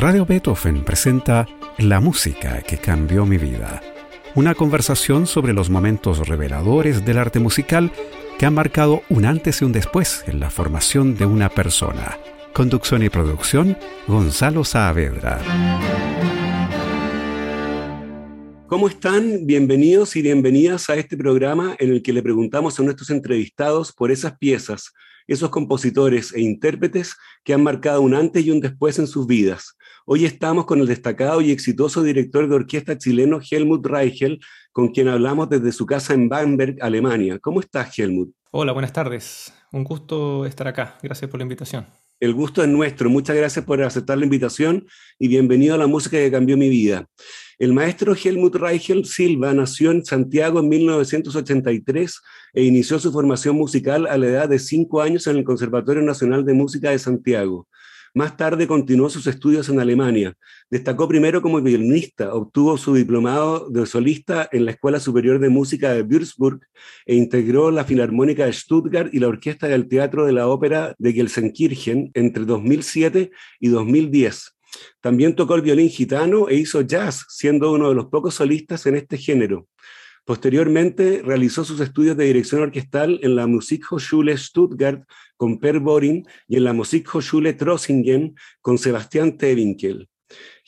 Radio Beethoven presenta La música que cambió mi vida. Una conversación sobre los momentos reveladores del arte musical que han marcado un antes y un después en la formación de una persona. Conducción y producción, Gonzalo Saavedra. ¿Cómo están? Bienvenidos y bienvenidas a este programa en el que le preguntamos a nuestros entrevistados por esas piezas, esos compositores e intérpretes que han marcado un antes y un después en sus vidas. Hoy estamos con el destacado y exitoso director de orquesta chileno Helmut Reichel, con quien hablamos desde su casa en Bamberg, Alemania. ¿Cómo estás, Helmut? Hola, buenas tardes. Un gusto estar acá. Gracias por la invitación. El gusto es nuestro. Muchas gracias por aceptar la invitación y bienvenido a la música que cambió mi vida. El maestro Helmut Reichel Silva nació en Santiago en 1983 e inició su formación musical a la edad de cinco años en el Conservatorio Nacional de Música de Santiago. Más tarde continuó sus estudios en Alemania. Destacó primero como violinista, obtuvo su diplomado de solista en la Escuela Superior de Música de Würzburg e integró la Filarmónica de Stuttgart y la Orquesta del Teatro de la Ópera de Gelsenkirchen entre 2007 y 2010. También tocó el violín gitano e hizo jazz, siendo uno de los pocos solistas en este género. Posteriormente realizó sus estudios de dirección orquestal en la Musikhochschule Stuttgart con Per Boring y en la Musikhochschule Trossingen con Sebastián Tewinkel.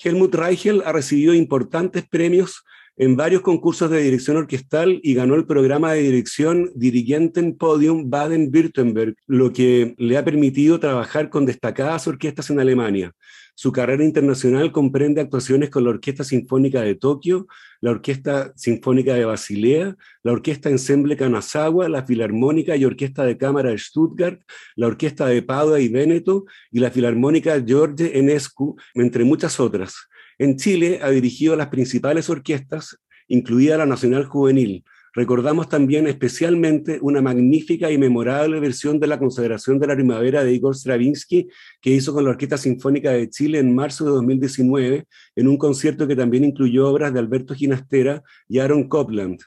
Helmut Reichel ha recibido importantes premios en varios concursos de dirección orquestal y ganó el programa de dirección Dirigenten Podium Baden-Württemberg, lo que le ha permitido trabajar con destacadas orquestas en Alemania. Su carrera internacional comprende actuaciones con la Orquesta Sinfónica de Tokio, la Orquesta Sinfónica de Basilea, la Orquesta Ensemble Kanazawa, la Filarmónica y Orquesta de Cámara de Stuttgart, la Orquesta de Padua y Véneto y la Filarmónica George Enescu, entre muchas otras. En Chile ha dirigido las principales orquestas, incluida la Nacional Juvenil, Recordamos también especialmente una magnífica y memorable versión de la consagración de la primavera de Igor Stravinsky que hizo con la Orquesta Sinfónica de Chile en marzo de 2019 en un concierto que también incluyó obras de Alberto Ginastera y Aaron Copland.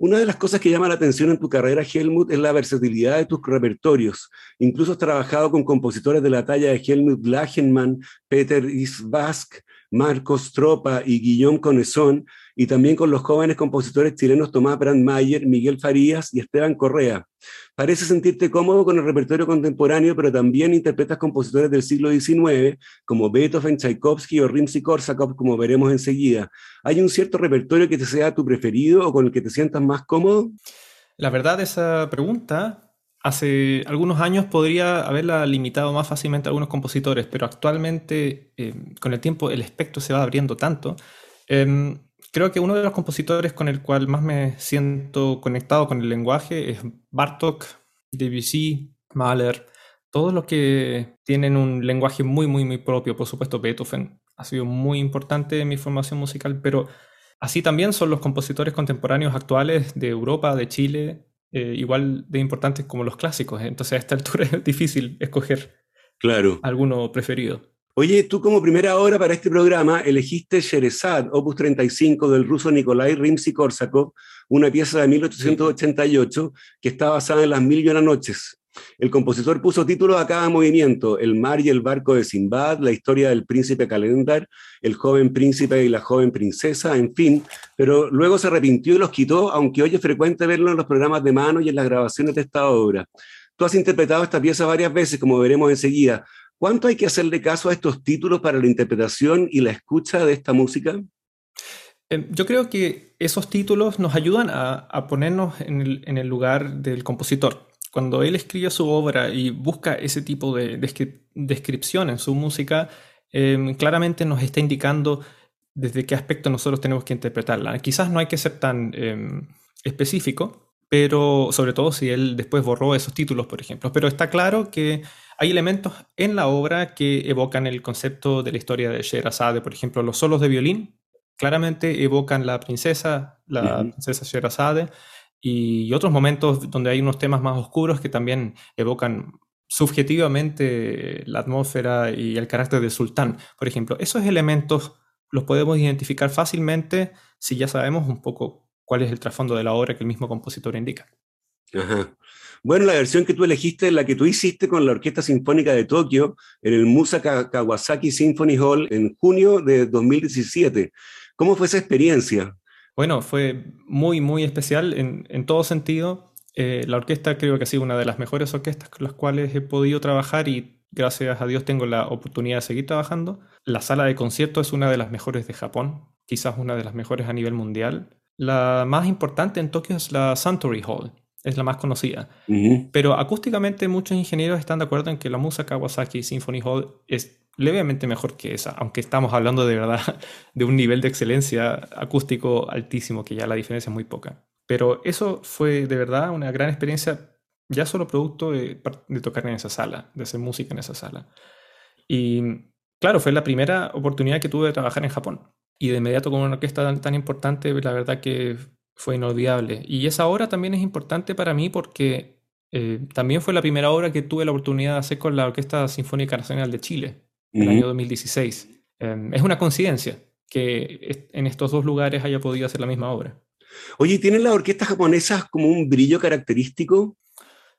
Una de las cosas que llama la atención en tu carrera, Helmut, es la versatilidad de tus repertorios. Incluso has trabajado con compositores de la talla de Helmut Lachenmann, Peter Isbask, Marcos Tropa y Guillaume Conesón, y también con los jóvenes compositores chilenos Tomás Brandmayer, Miguel Farías y Esteban Correa. Parece sentirte cómodo con el repertorio contemporáneo, pero también interpretas compositores del siglo XIX, como Beethoven, Tchaikovsky o Rimsky-Korsakov, como veremos enseguida. ¿Hay un cierto repertorio que te sea tu preferido o con el que te sientas más cómodo? La verdad, esa pregunta hace algunos años podría haberla limitado más fácilmente a algunos compositores, pero actualmente, eh, con el tiempo, el espectro se va abriendo tanto. Em, creo que uno de los compositores con el cual más me siento conectado con el lenguaje es Bartok, Debussy, Mahler, todos los que tienen un lenguaje muy, muy, muy propio. Por supuesto, Beethoven ha sido muy importante en mi formación musical, pero así también son los compositores contemporáneos actuales de Europa, de Chile, eh, igual de importantes como los clásicos. Entonces, a esta altura es difícil escoger claro. alguno preferido. Oye, tú como primera obra para este programa elegiste Sherezad, opus 35 del ruso Nikolai Rimsky-Korsakov, una pieza de 1888 que está basada en las Mil y una noches. El compositor puso títulos a cada movimiento, El mar y el barco de Simbad, la historia del príncipe Calendar, el joven príncipe y la joven princesa, en fin, pero luego se arrepintió y los quitó, aunque hoy es frecuente verlo en los programas de mano y en las grabaciones de esta obra. Tú has interpretado esta pieza varias veces, como veremos enseguida. ¿Cuánto hay que hacerle caso a estos títulos para la interpretación y la escucha de esta música? Em, yo creo que esos títulos nos ayudan a, ponernos en el, lugar del compositor. Cuando él escribe su obra y busca ese tipo de descripción en su música, em, claramente nos está indicando desde qué aspecto nosotros tenemos que interpretarla. Quizás no hay que ser tan em, específico, pero sobre todo si él después borró esos títulos, por ejemplo. Pero está claro que hay elementos en la obra que evocan el concepto de la historia de Sherazade, por ejemplo, los solos de violín claramente evocan la princesa, la princesa Sherazade, y otros momentos donde hay unos temas más oscuros que también evocan subjetivamente la atmósfera y el carácter del sultán. Por ejemplo, esos elementos los podemos identificar fácilmente si ya sabemos un poco cuál es el trasfondo de la obra que el mismo compositor indica. Bueno, la versión que tú elegiste es la que tú hiciste con la Orquesta Sinfónica de Tokio en el Musa Kawasaki Symphony Hall en junio de 2017. ¿Cómo fue esa experiencia? Bueno, fue muy, muy especial en, en todo sentido. Eh, la orquesta creo que ha sido una de las mejores orquestas con las cuales he podido trabajar y gracias a Dios tengo la oportunidad de seguir trabajando. La sala de concierto es una de las mejores de Japón, quizás una de las mejores a nivel mundial. La más importante en Tokio es la Suntory Hall, es la más conocida. Pero acústicamente muchos ingenieros están de acuerdo en que la Musa Kawasaki Symphony Hall es levemente mejor que esa, aunque estamos hablando de verdad de un nivel de excelencia acústico altísimo, que ya la diferencia es muy poca. Pero eso fue de verdad una gran experiencia, ya solo producto de, tocar en esa sala, de hacer música en esa sala. Y claro, fue la primera oportunidad que tuve de trabajar en Japón. Y de inmediato con una orquesta tan, importante, la verdad que fue inolvidable. Y esa obra también es importante para mí porque eh, también fue la primera obra que tuve la oportunidad de hacer con la Orquesta Sinfónica Nacional de Chile en el año 2016. Em, es una coincidencia que en estos dos lugares haya podido hacer la misma obra. Oye, ¿tienen las orquestas japonesas como un brillo característico?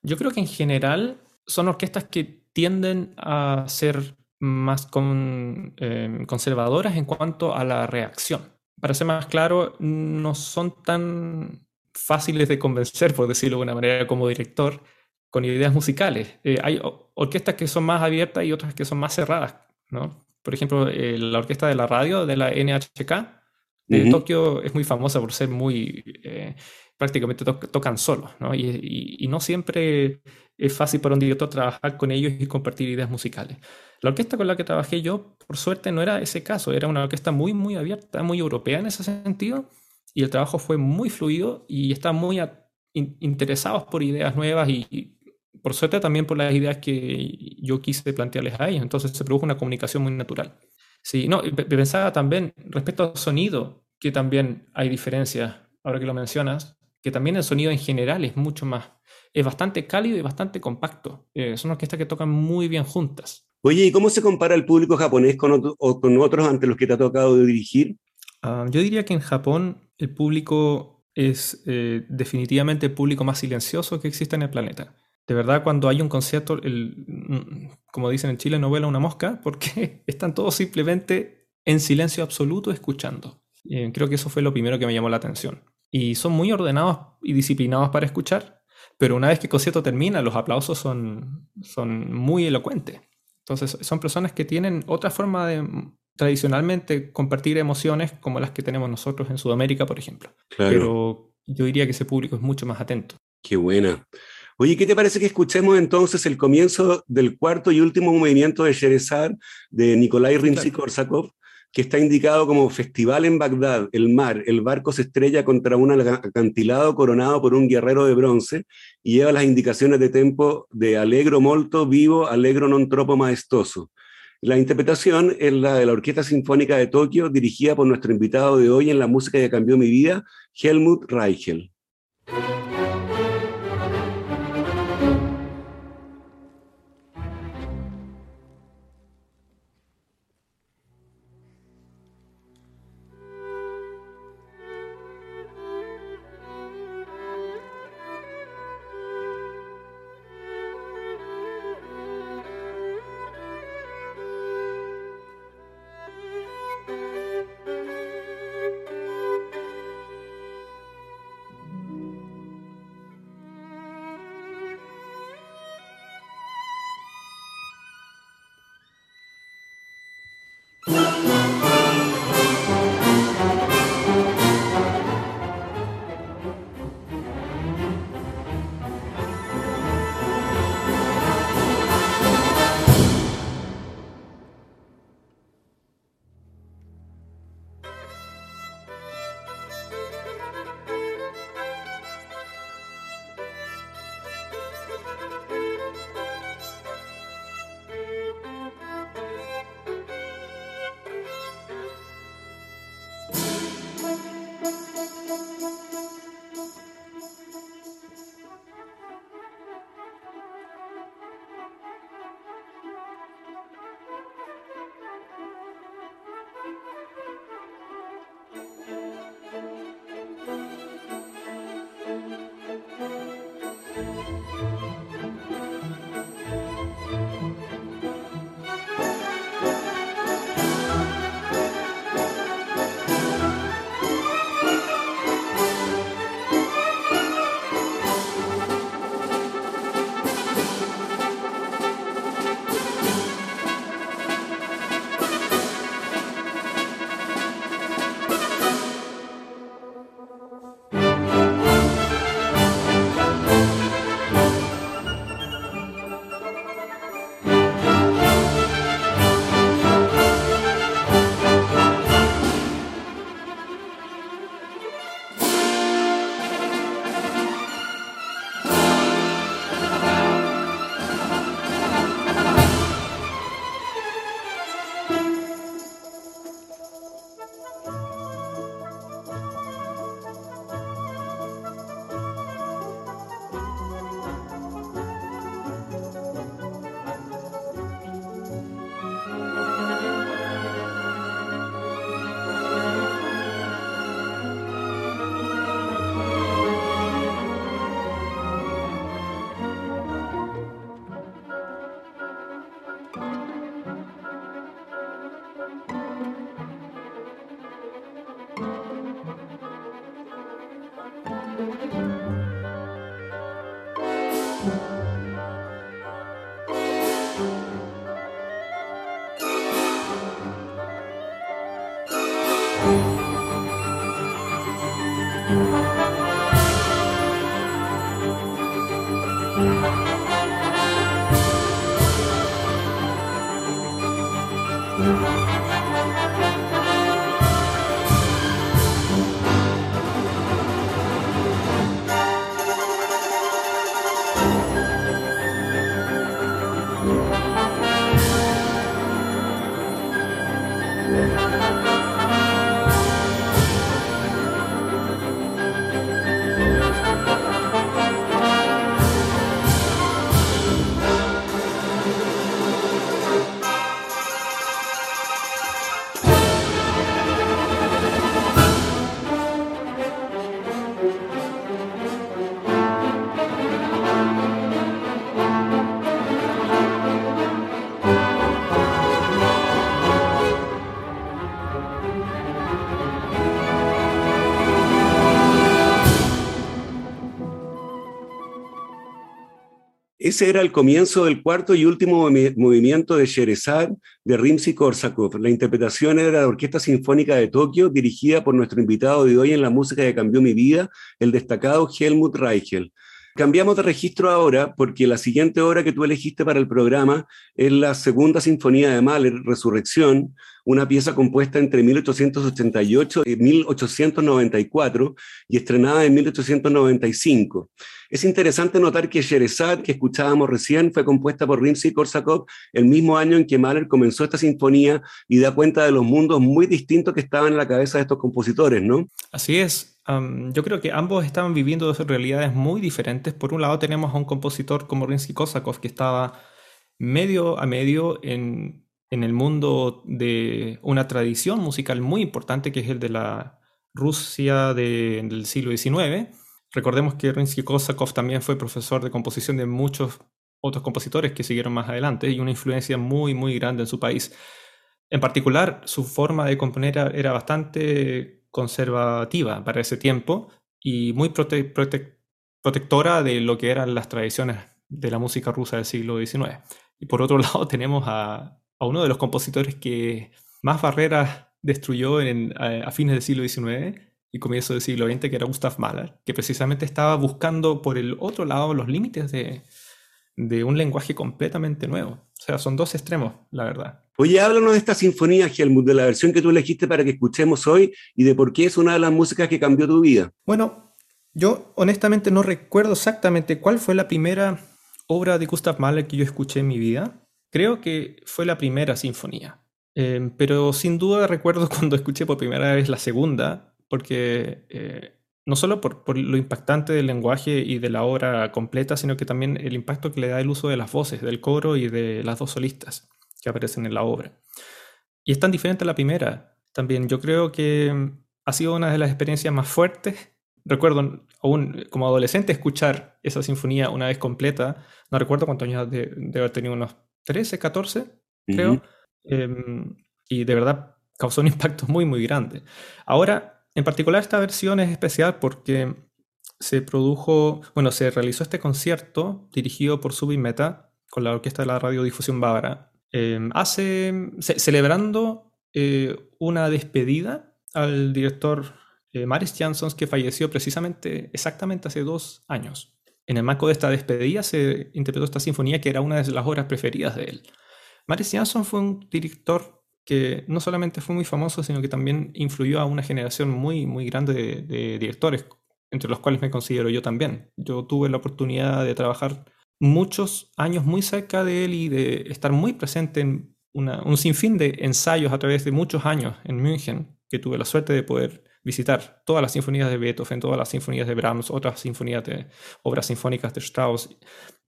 Yo creo que en general son orquestas que tienden a ser más em, conservadoras en cuanto a la reacción. Para ser más claro, no son tan fáciles de convencer, por decirlo de una manera, como director, con ideas musicales. Eh, hay orquestas que son más abiertas y otras que son más cerradas, ¿no? Por ejemplo, eh, la orquesta de la radio de la NHK de Tokio es muy famosa por ser muy... Prácticamente tocan solos, ¿no? Y, no siempre es fácil para un director trabajar con ellos y compartir ideas musicales. La orquesta con la que trabajé yo, por suerte, no era ese caso, era una orquesta muy, muy abierta, muy europea en ese sentido, y el trabajo fue muy fluido y están muy interesados por ideas nuevas y, por suerte también por las ideas que yo quise plantearles a ellos. Entonces se produjo una comunicación muy natural. Sí, no, pensaba también respecto al sonido, que también hay diferencias, ahora que lo mencionas, que también el sonido en general es mucho más, es bastante cálido y bastante compacto. Eh, son orquestas que tocan muy bien juntas. Oye, ¿y cómo se compara el público japonés con, con otros ante los que te ha tocado dirigir? Ah, yo diría que en Japón el público es eh, definitivamente el público más silencioso que existe en el planeta de verdad cuando hay un concierto, el, mm, como dicen en Chile, no vuela una mosca, porque están todos simplemente en silencio absoluto escuchando. Eh, creo que eso fue lo primero que me llamó la atención. Y son muy ordenados y disciplinados para escuchar, pero una vez que el concierto termina, los aplausos son, son muy elocuentes. Entonces, son personas que tienen otra forma de tradicionalmente compartir emociones como las que tenemos nosotros en Sudamérica, por ejemplo. Pero yo diría que ese público es mucho más atento. Qué buena. Oye, ¿qué te parece que escuchemos entonces el comienzo del cuarto y último movimiento de Sherezad de Nikolai Rimsky-Korsakov, que está indicado como Festival en Bagdad, el mar, el barco se estrella contra un acantilado coronado por un guerrero de bronce y lleva las indicaciones de tempo de Allegro molto vivo, Allegro non troppo maestoso. La interpretación es la de la Orquesta Sinfónica de Tokio, dirigida por nuestro invitado de hoy en la música que cambió mi vida, Helmut Reichel. Ese era el comienzo del cuarto y último movimiento de Sherezad de Rimsky-Korsakov. La interpretación era la Orquesta Sinfónica de Tokio, dirigida por nuestro invitado de hoy en la música que cambió mi vida, el destacado Helmut Reichel. Cambiamos de registro ahora porque la siguiente obra que tú elegiste para el programa es la segunda sinfonía de Mahler, Resurrección, una pieza compuesta entre 1888 y 1894 y estrenada en 1895. Es interesante notar que Sherezad, que escuchábamos recién, fue compuesta por Rimsky-Korsakov el mismo año en que Mahler comenzó esta sinfonía y da cuenta de los mundos muy distintos que estaban en la cabeza de estos compositores, ¿no? Así es. Yo creo que ambos estaban viviendo dos realidades muy diferentes. Por un lado tenemos a un compositor como Rimsky-Korsakov que estaba medio a medio en, en el mundo de una tradición musical muy importante que es el de la Rusia del siglo XIX Recordemos que Rimsky-Korsakov también fue profesor de composición de muchos otros compositores que siguieron más adelante y una influencia muy, muy grande en su país. En particular, su forma de componer era bastante conservativa para ese tiempo y muy protectora de lo que eran las tradiciones de la música rusa del siglo XIX. Y por otro lado tenemos a, uno de los compositores que más barreras destruyó a, fines del siglo XIX, y comienzo del siglo XX, que era Gustav Mahler, que precisamente estaba buscando por el otro lado los límites de, de un lenguaje completamente nuevo. O sea, son dos extremos, la verdad. Oye, háblanos de esta sinfonía, Helmut, de la versión que tú elegiste para que escuchemos hoy y de por qué es una de las músicas que cambió tu vida. Bueno, yo honestamente no recuerdo exactamente cuál fue la primera obra de Gustav Mahler que yo escuché en mi vida. Creo que fue la primera sinfonía. Eh, pero sin duda recuerdo cuando escuché por primera vez la segunda, porque eh, no solo por, lo impactante del lenguaje y de la obra completa, sino que también el impacto que le da el uso de las voces, del coro y de las dos solistas que aparecen en la obra. Y es tan diferente a la primera. También yo creo que mm, ha sido una de las experiencias más fuertes. Recuerdo aún como adolescente escuchar esa sinfonía una vez completa. No recuerdo cuántos años de, haber tenido, unos 13, 14, creo. Em, y de verdad causó un impacto muy, muy grande. Ahora, en particular esta versión es especial porque se produjo, bueno, se realizó este concierto dirigido por Subimeta con la Orquesta de la Radiodifusión Bávara, em, hace, celebrando eh, una despedida al director eh, Maris Jansons que falleció precisamente, exactamente hace dos años. En el marco de esta despedida se interpretó esta sinfonía que era una de las obras preferidas de él. Maris Jansson fue un director que no solamente fue muy famoso, sino que también influyó a una generación muy, muy grande de, directores, entre los cuales me considero yo también. Yo tuve la oportunidad de trabajar muchos años muy cerca de él y de estar muy presente en un sinfín de ensayos a través de muchos años en München, que tuve la suerte de poder visitar todas las sinfonías de Beethoven, todas las sinfonías de Brahms, otras sinfonías de obras sinfónicas de Strauss,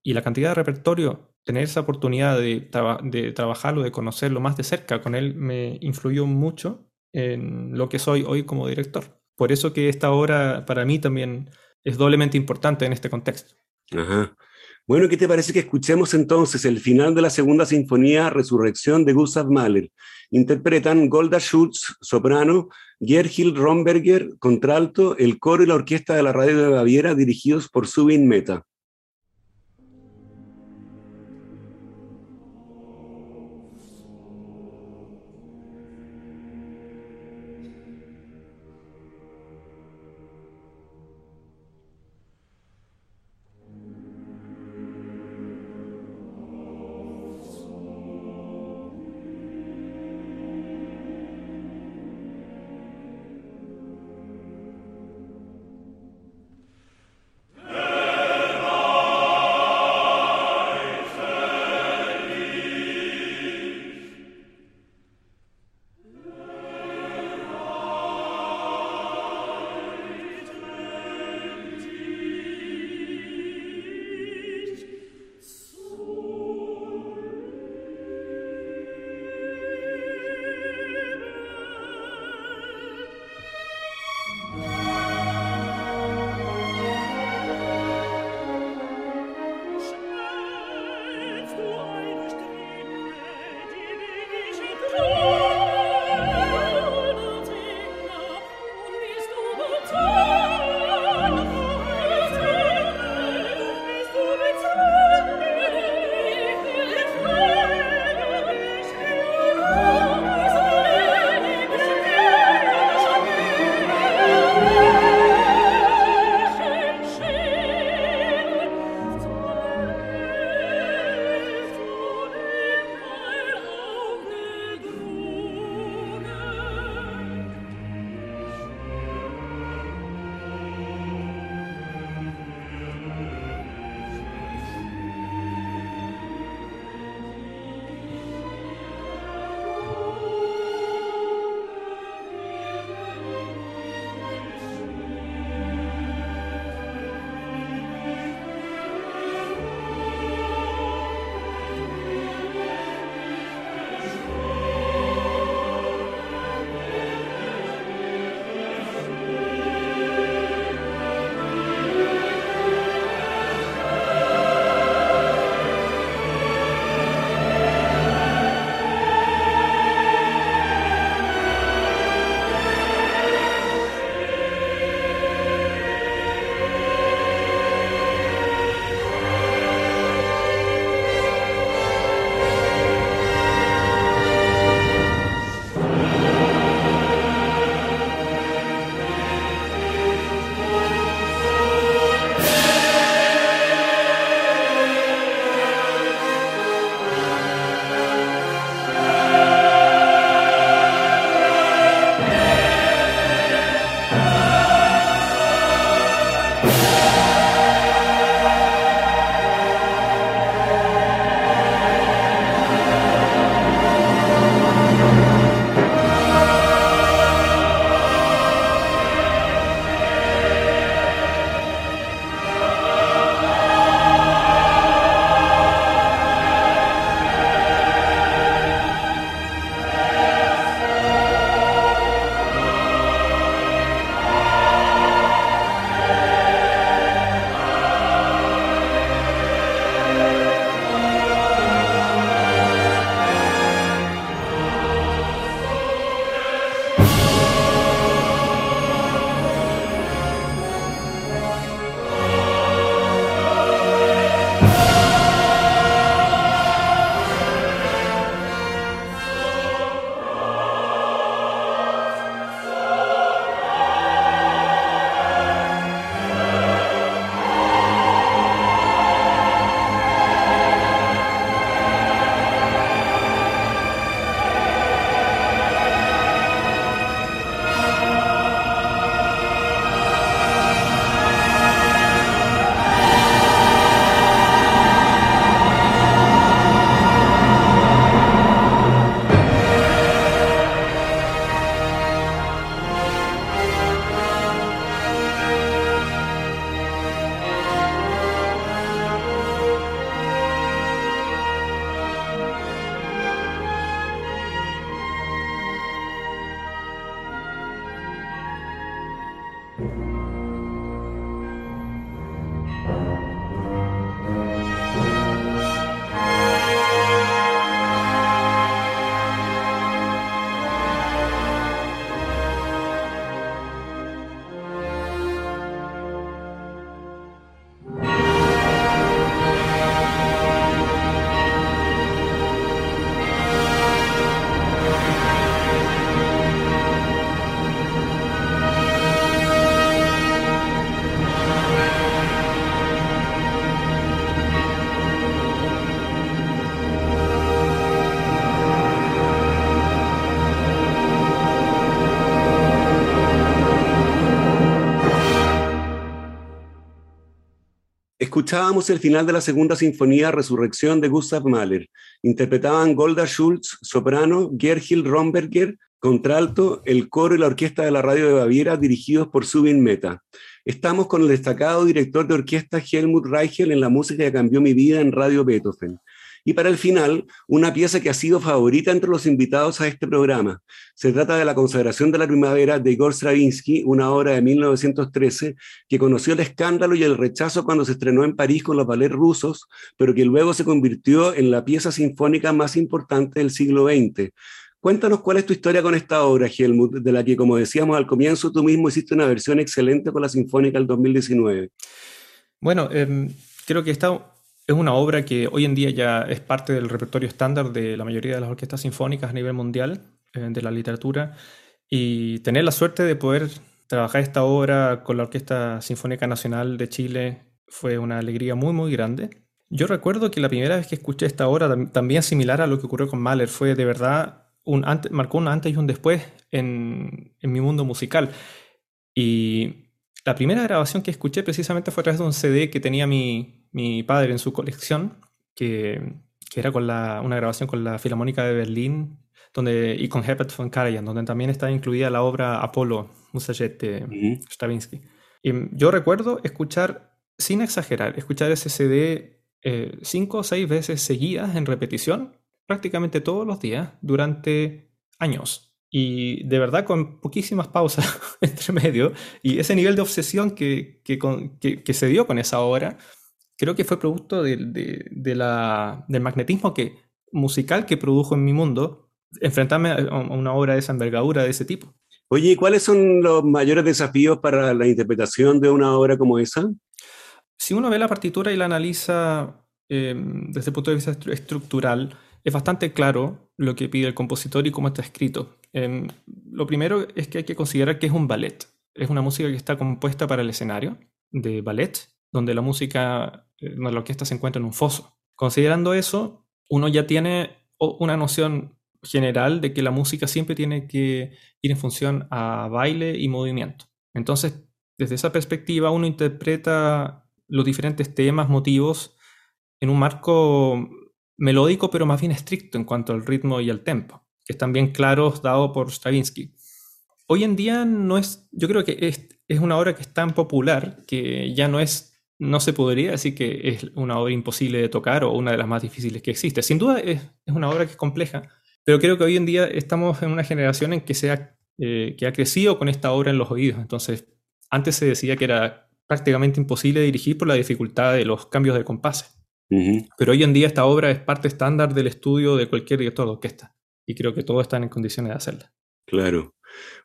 y la cantidad de repertorio tener esa oportunidad de, de trabajarlo, de conocerlo más de cerca con él, me influyó mucho en lo que soy hoy como director. Por eso que esta obra para mí también es doblemente importante en este contexto. Ajá. Bueno, ¿qué te parece que escuchemos entonces el final de la segunda sinfonía Resurrección de Gustav Mahler? Interpretan Golda Schultz, soprano, Gerhild Romberger, contralto, el coro y la orquesta de la radio de Baviera dirigidos por Subin Meta. Escuchábamos el final de la segunda sinfonía Resurrección de Gustav Mahler. Interpretaban Golda Schultz, soprano, Gerhil Romberger, contralto, el coro y la orquesta de la radio de Baviera dirigidos por Subin Meta. Estamos con el destacado director de orquesta Helmut Reichel en la música que cambió mi vida en Radio Beethoven. Y para el final, una pieza que ha sido favorita entre los invitados a este programa. Se trata de La consagración de la primavera de Igor Stravinsky, una obra de 1913 que conoció el escándalo y el rechazo cuando se estrenó en París con los ballets rusos, pero que luego se convirtió en la pieza sinfónica más importante del siglo XX. Cuéntanos cuál es tu historia con esta obra, Helmut, de la que, como decíamos al comienzo, tú mismo hiciste una versión excelente con la Sinfónica del 2019. Bueno, em, creo que esta es una obra que hoy en día ya es parte del repertorio estándar de la mayoría de las orquestas sinfónicas a nivel mundial eh, de la literatura y tener la suerte de poder trabajar esta obra con la Orquesta Sinfónica Nacional de Chile fue una alegría muy muy grande. Yo recuerdo que la primera vez que escuché esta obra también similar a lo que ocurrió con Mahler fue de verdad un antes, marcó un antes y un después en, en mi mundo musical. Y la primera grabación que escuché precisamente fue a través de un CD que tenía mi, mi padre en su colección, que, que era con la, una grabación con la Filarmónica de Berlín donde, y con Herbert von Karajan, donde también está incluida la obra Apolo, Musajet de Stravinsky. Y yo recuerdo escuchar, sin exagerar, escuchar ese CD eh, cinco o seis veces seguidas en repetición, prácticamente todos los días, durante años. Y de verdad con poquísimas pausas entre medio. Y ese nivel de obsesión que, que, que, que se dio con esa obra, creo que fue producto de, la, del magnetismo que, musical que produjo en mi mundo enfrentarme a una obra de esa envergadura, de ese tipo. Oye, ¿y cuáles son los mayores desafíos para la interpretación de una obra como esa? Si uno ve la partitura y la analiza eh, desde el punto de vista estructural, es bastante claro lo que pide el compositor y cómo está escrito. Em, lo primero es que hay que considerar que es un ballet. Es una música que está compuesta para el escenario de ballet, donde la música la orquesta se encuentra en un foso. Considerando eso, uno ya tiene una noción general de que la música siempre tiene que ir en función a baile y movimiento. Entonces, desde esa perspectiva, uno interpreta los diferentes temas, motivos, en un marco melódico, pero más bien estricto en cuanto al ritmo y al tempo, que están bien claros dado por Stravinsky. Hoy en día no es, yo creo que es, es una obra que es tan popular que ya no es no se podría decir que es una obra imposible de tocar o una de las más difíciles que existe. Sin duda es, una obra que es compleja, pero creo que hoy en día estamos en una generación en que, se ha, eh, que ha crecido con esta obra en los oídos. Entonces, antes se decía que era prácticamente imposible dirigir por la dificultad de los cambios de compase. Pero hoy en día esta obra es parte estándar del estudio de cualquier director de orquesta y creo que todos están en condiciones de hacerla. Claro.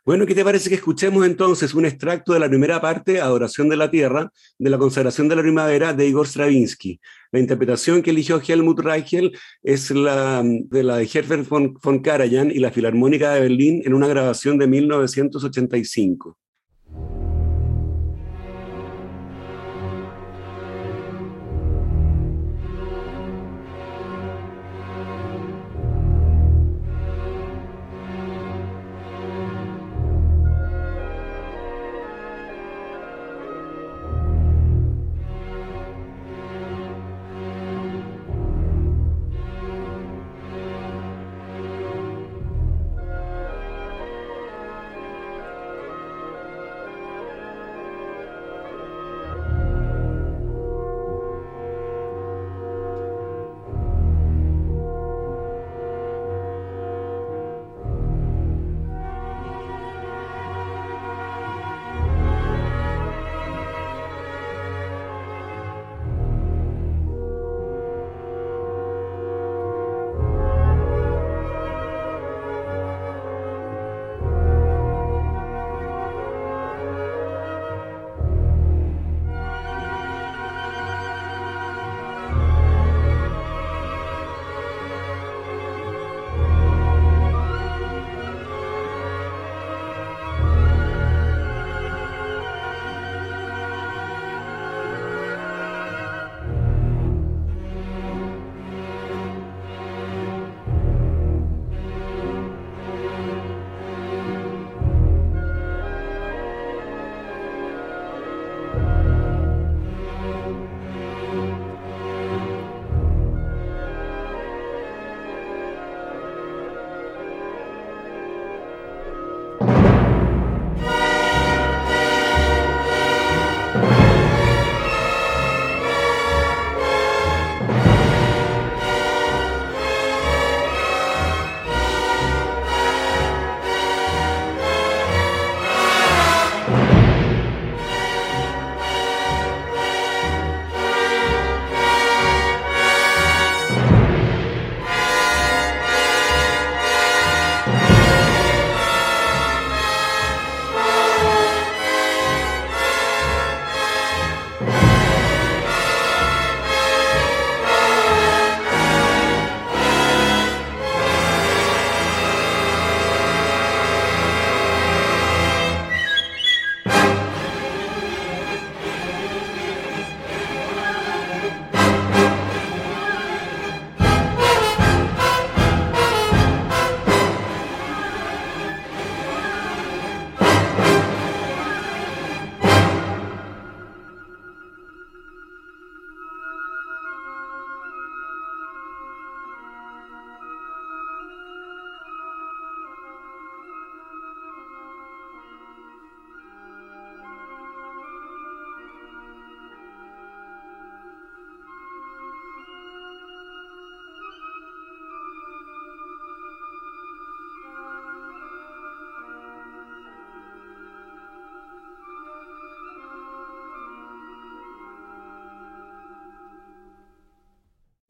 Bueno, ¿qué te parece que escuchemos entonces un extracto de la primera parte, Adoración de la Tierra, de la consagración de la primavera de Igor Stravinsky? La interpretación que eligió Helmut Reichel es la de la de Herbert von, von Karajan y la Filarmónica de Berlín en una grabación de 1985.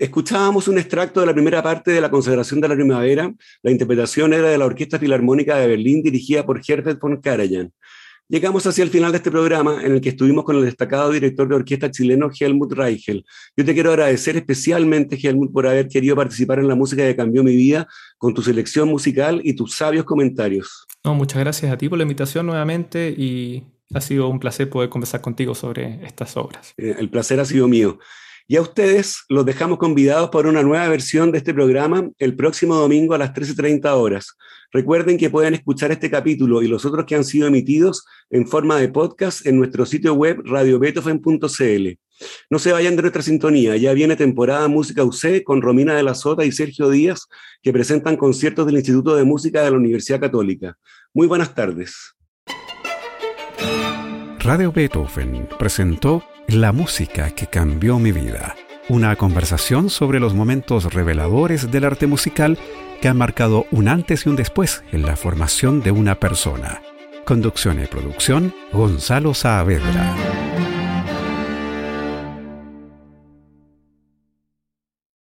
Escuchábamos un extracto de la primera parte de La consagración de la primavera. La interpretación era de la Orquesta Filarmónica de Berlín dirigida por Herbert von Karajan. Llegamos hacia el final de este programa en el que estuvimos con el destacado director de orquesta chileno Helmut Reichel. Yo te quiero agradecer especialmente, Helmut, por haber querido participar en la música que cambió mi vida con tu selección musical y tus sabios comentarios. No, muchas gracias a ti por la invitación nuevamente y ha sido un placer poder conversar contigo sobre estas obras. Eh, el placer ha sido mío. Y a ustedes los dejamos convidados para una nueva versión de este programa el próximo domingo a las 13.30 horas. Recuerden que pueden escuchar este capítulo y los otros que han sido emitidos en forma de podcast en nuestro sitio web radiobeethoven.cl. No se vayan de nuestra sintonía, ya viene temporada Música UC con Romina de la Sota y Sergio Díaz, que presentan conciertos del Instituto de Música de la Universidad Católica. Muy buenas tardes. Radio Beethoven presentó La música que cambió mi vida, una conversación sobre los momentos reveladores del arte musical que han marcado un antes y un después en la formación de una persona. Conducción y producción, Gonzalo Saavedra.